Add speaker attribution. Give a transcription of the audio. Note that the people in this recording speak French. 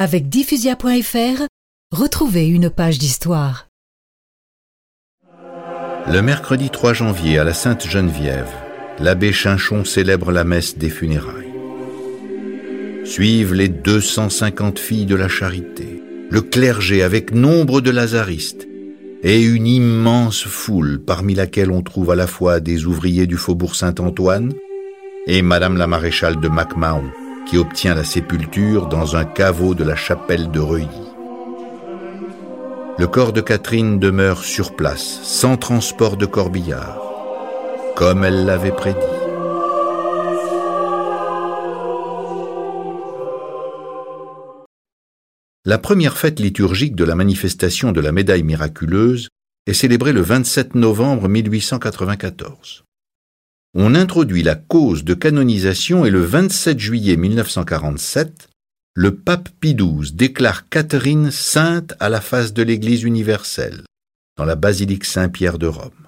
Speaker 1: Avec diffusia.fr, retrouvez une page d'histoire.
Speaker 2: Le mercredi 3 janvier à la Sainte-Geneviève, l'abbé Chinchon célèbre la messe des funérailles. Suivent les 250 filles de la charité, le clergé avec nombre de lazaristes et une immense foule parmi laquelle on trouve à la fois des ouvriers du faubourg Saint-Antoine et Madame la maréchale de MacMahon, qui obtient la sépulture dans un caveau de la chapelle de Reuilly. Le corps de Catherine demeure sur place, sans transport de corbillard, comme elle l'avait prédit. La première fête liturgique de la manifestation de la médaille miraculeuse est célébrée le 27 novembre 1894 on introduit la cause de canonisation et le 27 juillet 1947, le pape Pie XII déclare Catherine sainte à la face de l'Église universelle, dans la basilique Saint-Pierre de Rome.